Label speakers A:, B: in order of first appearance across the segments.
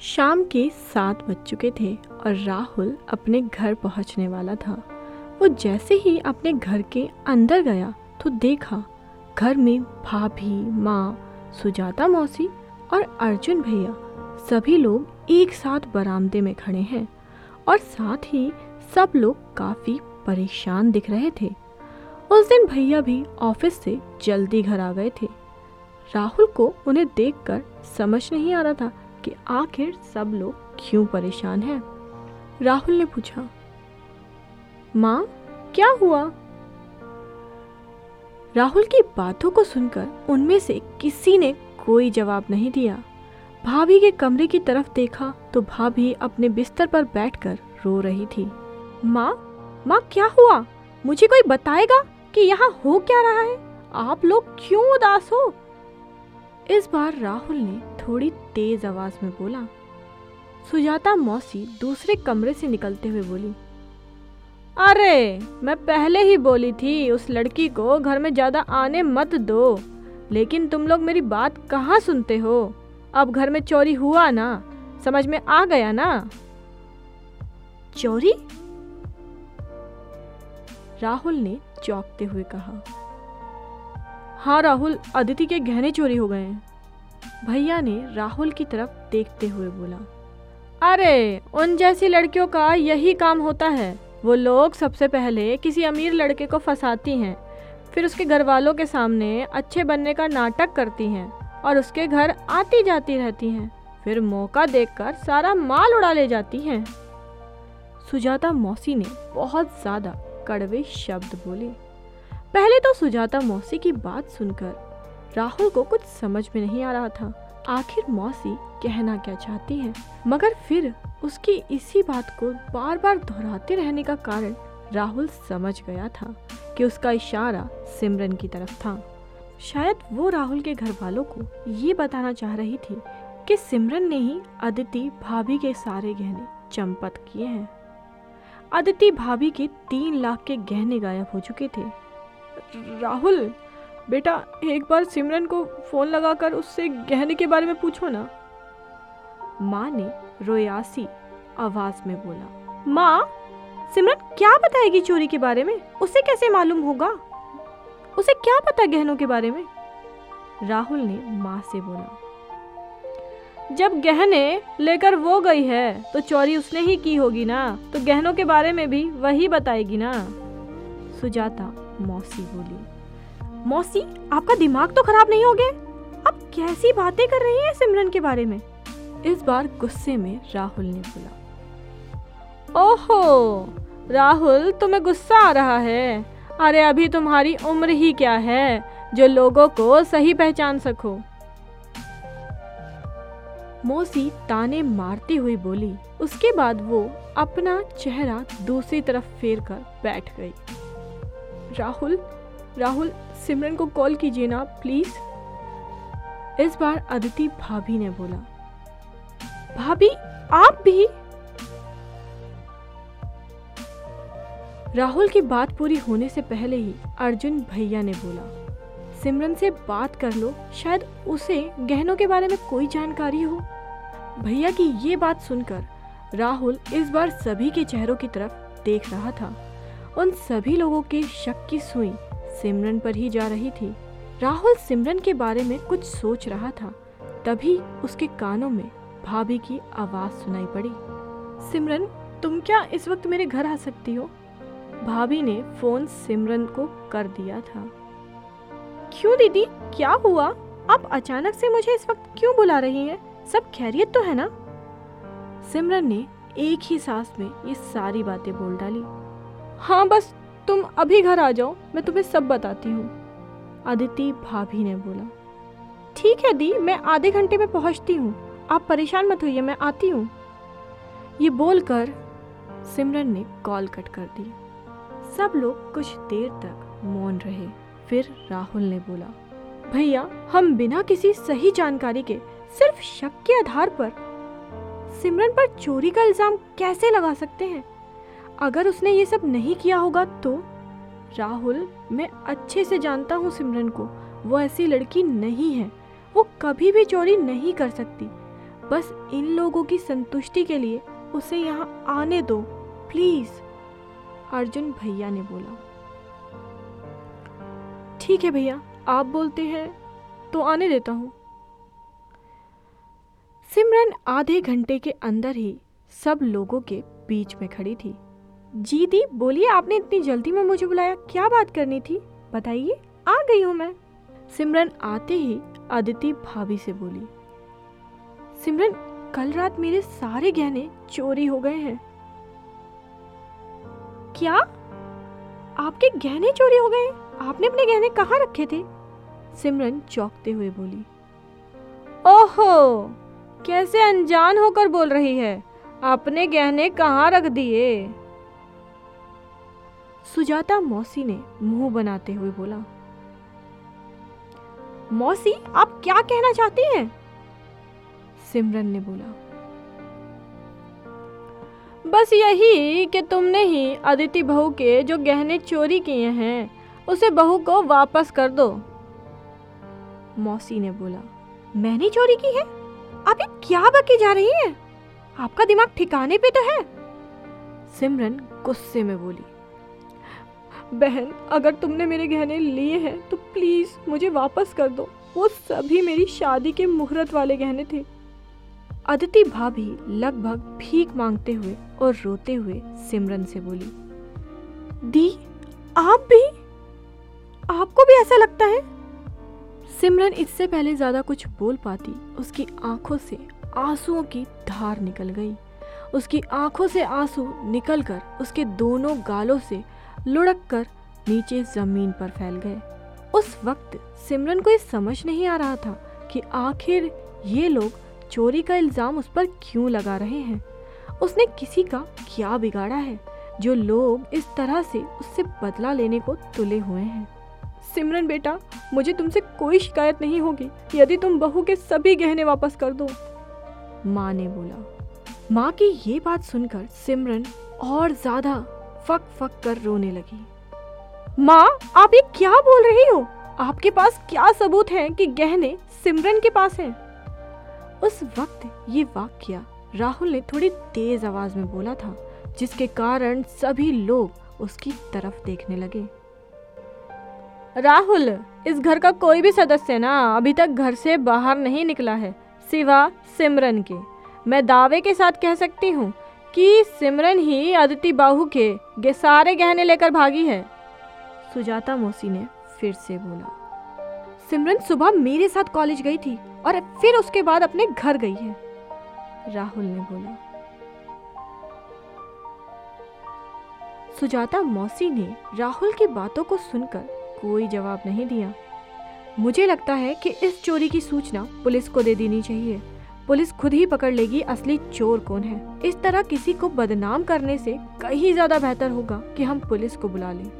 A: शाम के सात बज चुके थे और राहुल अपने घर पहुँचने वाला था। वो जैसे ही अपने घर के अंदर गया तो देखा घर में भाभी, माँ, सुजाता मौसी और अर्जुन भैया सभी लोग एक साथ बरामदे में खड़े हैं और साथ ही सब लोग काफ़ी परेशान दिख रहे थे। उस दिन भैया भी ऑफ़िस से जल्दी घर आ गए थे। राहुल को उन्हें देखकर समझ नहीं आ रहा था कि आखिर सब लोग क्यों परेशान हैं? राहुल ने पूछा, माँ, क्या हुआ? राहुल की बातों को सुनकर उनमें से किसी ने कोई जवाब नहीं दिया। भाभी के कमरे की तरफ़ देखा तो भाभी अपने बिस्तर पर बैठकर रो रही थी। माँ माँ, क्या हुआ? मुझे कोई बताएगा कि यहाँ हो क्या रहा है? आप लोग क्यों उदास हो? इस बार राहुल ने थोड़ी तेज आवाज़ में बोला, सुजाता मौसी दूसरे कमरे से निकलते हुए बोली, अरे, मैं पहले ही बोली थी उस लड़की को घर में ज़्यादा आने मत दो, लेकिन तुम लोग मेरी बात कहाँ सुनते हो? अब घर में चोरी हुआ ना, समझ में आ गया ना? चोरी? राहुल ने चौंकते हुए कहा। हाँ राहुल अदिति के गहने चोरी हो गए हैं। भैया ने राहुल की तरफ़ देखते हुए बोला, अरे, उन जैसी लड़कियों का यही काम होता है। वो लोग सबसे पहले किसी अमीर लड़के को फंसाती हैं, फिर उसके घर वालों के सामने अच्छे बनने का नाटक करती हैं और उसके घर आती जाती रहती हैं। फिर मौका देखकर सारा माल उड़ा ले जाती हैं। सुजाता मौसी ने बहुत ज़्यादा कड़वे शब्द बोले। पहले तो सुजाता मौसी की बात सुनकर राहुल को कुछ समझ में नहीं आ रहा था। आखिर मौसी कहना क्या चाहती है? मगर फिर उसकी इसी बात को बार बार दोहराते रहने का कारण राहुल समझ गया था कि उसका इशारा सिमरन की तरफ़ था। शायद वो राहुल के घर वालों को ये बताना चाह रही थी कि सिमरन ने ही अदिति भाभी के सारे गहने चंपत किए हैं। अदिति भाभी के तीन लाख के गहने गायब हो चुके थे। राहुल, बेटा, एक बार सिमरन को फ़ोन लगाकर उससे गहने के बारे में पूछो ना। माँ ने रोयासी आवाज़ में बोला, माँ, सिमरन क्या बताएगी चोरी के बारे में? उसे कैसे मालूम होगा? उसे क्या पता गहनों के बारे में? राहुल ने माँ से बोला, जब गहने लेकर वो गई है तो चोरी उसने ही की होगी ना तो गहनों के बारे में भी वही बताएगी ना। सुजाता मौसी बोली, मौसी, आपका दिमाग तो खराब नहीं हो गया? अब कैसी बातें कर रही हैं सिमरन के बारे में? इस बार गुस्से में राहुल ने बोला, ओहो, राहुल, तुम्हें गुस्सा आ रहा है? अरे, अभी तुम्हारी उम्र ही क्या है, जो लोगों को सही पहचान सको? मौसी ताने मारती हुई बोली, उसके बाद वो अपना चेहरा दूसरी तरफ़ फेर कर बैठ गई। राहुल राहुल, सिमरन को कॉल कीजिए ना, प्लीज़। इस बार अदिति भाभी ने बोला। भाभी, आप भी? राहुल की बात पूरी होने से पहले ही अर्जुन भैया ने बोला, सिमरन से बात कर लो, शायद उसे गहनों के बारे में कोई जानकारी हो। भैया की ये बात सुनकर राहुल इस बार सभी के चेहरों की तरफ़ देख रहा था। उन सभी लोगों के शक की सुई सिमरन पर ही जा रही थी। राहुल सिमरन के बारे में कुछ सोच रहा था। तभी उसके कानों में भाभी की आवाज़ सुनाई पड़ी। सिमरन, तुम क्या इस वक्त मेरे घर आ सकती हो? भाभी ने फ़ोन सिमरन को कर दिया था। क्यों दीदी? क्या हुआ? आप अचानक से मुझे इस वक्त क्यों बुला रही हैं? सब खैरियत तो है ना? सिमरन ने एक ही सांस में ये सारी बातें बोल डाली। हाँ बस तुम अभी घर आ जाओ, मैं तुम्हें सब बताती हूँ। अदिति भाभी ने बोला, ठीक है दी, मैं आधे घंटे में पहुँचती हूँ। आप परेशान मत होइए, मैं आती हूँ। ये बोलकर सिमरन ने कॉल कट कर दी। सब लोग कुछ देर तक मौन रहे। फिर राहुल ने बोला, भैया, हम बिना किसी सही जानकारी के सिर्फ़ शक के आधार पर सिमरन पर चोरी का इल्ज़ाम कैसे लगा सकते हैं? अगर उसने ये सब नहीं किया होगा तो? राहुल, मैं अच्छे से जानता हूँ सिमरन को। वो ऐसी लड़की नहीं है। वो कभी भी चोरी नहीं कर सकती। बस इन लोगों की संतुष्टि के लिए उसे यहाँ आने दो, प्लीज़। अर्जुन भैया ने बोला। ठीक है भैया, आप बोलते हैं तो आने देता हूँ। सिमरन आधे घंटे के अंदर ही सब लोगों के बीच में खड़ी थी। जी दी, बोलिए, आपने इतनी जल्दी में मुझे बुलाया, क्या बात करनी थी? बताइए, आ गई हूँ मैं। सिमरन आते ही अदिति भाभी से बोली, सिमरन, कल रात मेरे सारे गहने चोरी हो गए हैं। क्या? आपके गहने चोरी हो गए? आपने अपने गहने कहाँ रखे थे? सिमरन चौंकते हुए बोली, ओहो, कैसे अनजान होकर बोल रही है? अपने गहने कहाँ रख दिए? सुजाता मौसी ने मुँह बनाते हुए बोला, मौसी, आप क्या कहना चाहती हैं? सिमरन ने बोला, बस यही कि तुमने ही अदिति बहू के जो गहने चोरी किए हैं, उसे बहू को वापस कर दो। मौसी ने बोला, मैंने चोरी की है? आप ये क्या बकी जा रही हैं? आपका दिमाग ठिकाने पे तो है? सिमरन गुस्से में बोली बहन, अगर तुमने मेरे गहने लिए हैं तो प्लीज़ मुझे वापस कर दो। वो सभी मेरी शादी के मुहूर्त वाले गहने थे। अदिति भाभी लगभग भीख मांगते हुए और रोते हुए सिमरन से बोली, दी, आप भी? आपको भी ऐसा लगता है? सिमरन इससे पहले ज़्यादा कुछ बोल पाती, उसकी आँखों से आंसुओं की धार निकल गई। उसकी आँखों से आँसू निकलकर उसके दोनों गालों से लुढ़क कर नीचे ज़मीन पर फैल गए। उस वक्त सिमरन को ये समझ नहीं आ रहा था कि आखिर ये लोग चोरी का इल्ज़ाम उस पर क्यों लगा रहे हैं। उसने किसी का क्या बिगाड़ा है जो लोग इस तरह से उससे बदला लेने को तुले हुए हैं? सिमरन बेटा, मुझे तुमसे कोई शिकायत नहीं होगी यदि तुम बहू के सभी गहने वापस कर दो। माँ ने बोला, माँ की ये बात सुनकर सिमरन और ज़्यादा फक फक कर रोने लगी। माँ, आप ये क्या बोल रही हो? आपके पास क्या सबूत है कि गहने सिमरन के पास हैं? उस वक्त ये वाक्य राहुल ने थोड़ी तेज आवाज़ में बोला था, जिसके कारण सभी लोग उसकी तरफ़ देखने लगे। राहुल, इस घर का कोई भी सदस्य ना, अभी तक घर से बाहर नहीं निकला है, सिवा सिमरन के। मैं दावे के साथ कह सकती हूँ कि सिमरन ही अदिति बाहू के गे सारे गहने लेकर भागी है। सुजाता मौसी ने फिर से बोला, सिमरन सुबह मेरे साथ कॉलेज गई थी और फिर उसके बाद अपने घर गई है। राहुल ने बोला, सुजाता मौसी ने राहुल की बातों को सुनकर कोई जवाब नहीं दिया। मुझे लगता है कि इस चोरी की सूचना पुलिस को दे देनी चाहिए। पुलिस खुद ही पकड़ लेगी, असली चोर कौन है? इस तरह किसी को बदनाम करने से कहीं ज़्यादा बेहतर होगा कि हम पुलिस को बुला लें।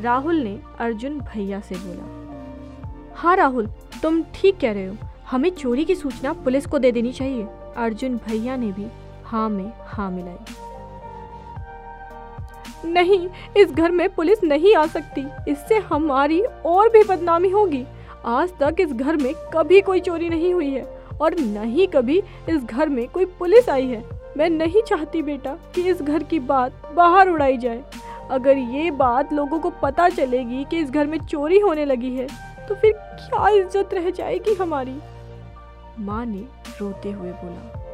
A: राहुल ने अर्जुन भैया से बोला हाँ राहुल, तुम ठीक कह रहे हो। हमें चोरी की सूचना पुलिस को दे देनी चाहिए। अर्जुन भैया ने भी हाँ में हाँ मिलाई। नहीं, इस घर में पुलिस नहीं आ सकती। इससे हमारी और भी बदनामी होगी। आज तक इस घर में कभी कोई चोरी नहीं हुई है। और न ही कभी इस घर में कोई पुलिस आई है। मैं नहीं चाहती बेटा कि इस घर की बात बाहर उड़ाई जाए। अगर ये बात लोगों को पता चलेगी कि इस घर में चोरी होने लगी है तो फिर क्या इज़्ज़त रह जाएगी हमारी? माँ ने रोते हुए बोला।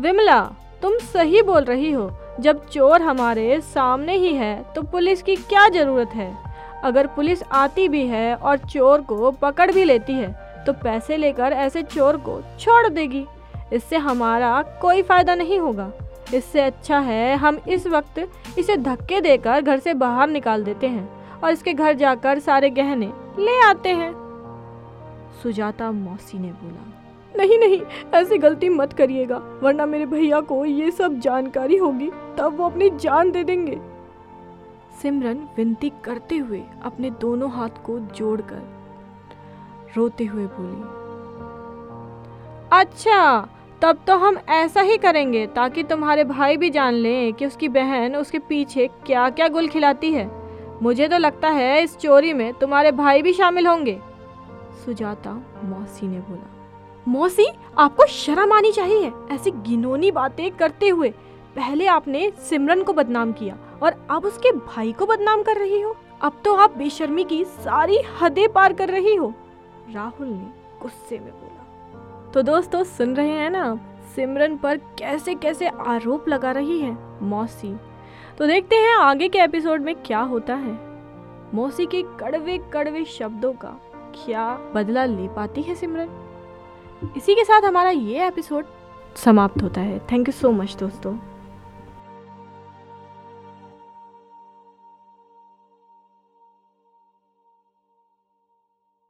A: विमला, तुम सही बोल रही हो। जब चोर हमारे सामने ही है तो पुलिस की क्या ज़रूरत है? अगर पुलिस आती भी है और चोर को पकड़ भी लेती है तो पैसे लेकर ऐसे चोर को छोड़ देगी। इससे हमारा कोई फ़ायदा नहीं होगा। इससे अच्छा है, हम इस वक्त इसे धक्के देकर घर से बाहर निकाल देते हैं और इसके घर जाकर सारे गहने ले आते हैं। सुजाता मौसी ने बोला, नहीं नहीं, ऐसी गलती मत करिएगा, वरना मेरे भैया को ये सब जानकारी होगी, तब वो अपनी जान दे देंगे। सिमरन विनती करते हुए अपने दोनों हाथ को जोड़कर रोते हुए बोली अच्छा तब तो हम ऐसा ही करेंगे ताकि तुम्हारे भाई भी जान लें कि उसकी बहन उसके पीछे क्या क्या गुल खिलाती है। मुझे तो लगता है इस चोरी में तुम्हारे भाई भी शामिल होंगे। सुजाता मौसी ने बोला, मौसी, आपको शर्म आनी चाहिए। ऐसी गिनोनी बातें करते हुए पहले आपने सिमरन को बदनाम किया और अब उसके भाई को बदनाम कर रही हो। अब तो आप बेशर्मी की सारी हदें पार कर रही हो। राहुल ने गुस्से में बोला। तो दोस्तों, सुन रहे हैं ना, सिमरन पर कैसे कैसे आरोप लगा रही है मौसी। तो देखते हैं आगे के एपिसोड में क्या होता है। मौसी के कड़वे कड़वे शब्दों का क्या बदला ले पाती है सिमरन? इसी के साथ हमारा ये एपिसोड समाप्त होता है। थैंक यू सो मच दोस्तों।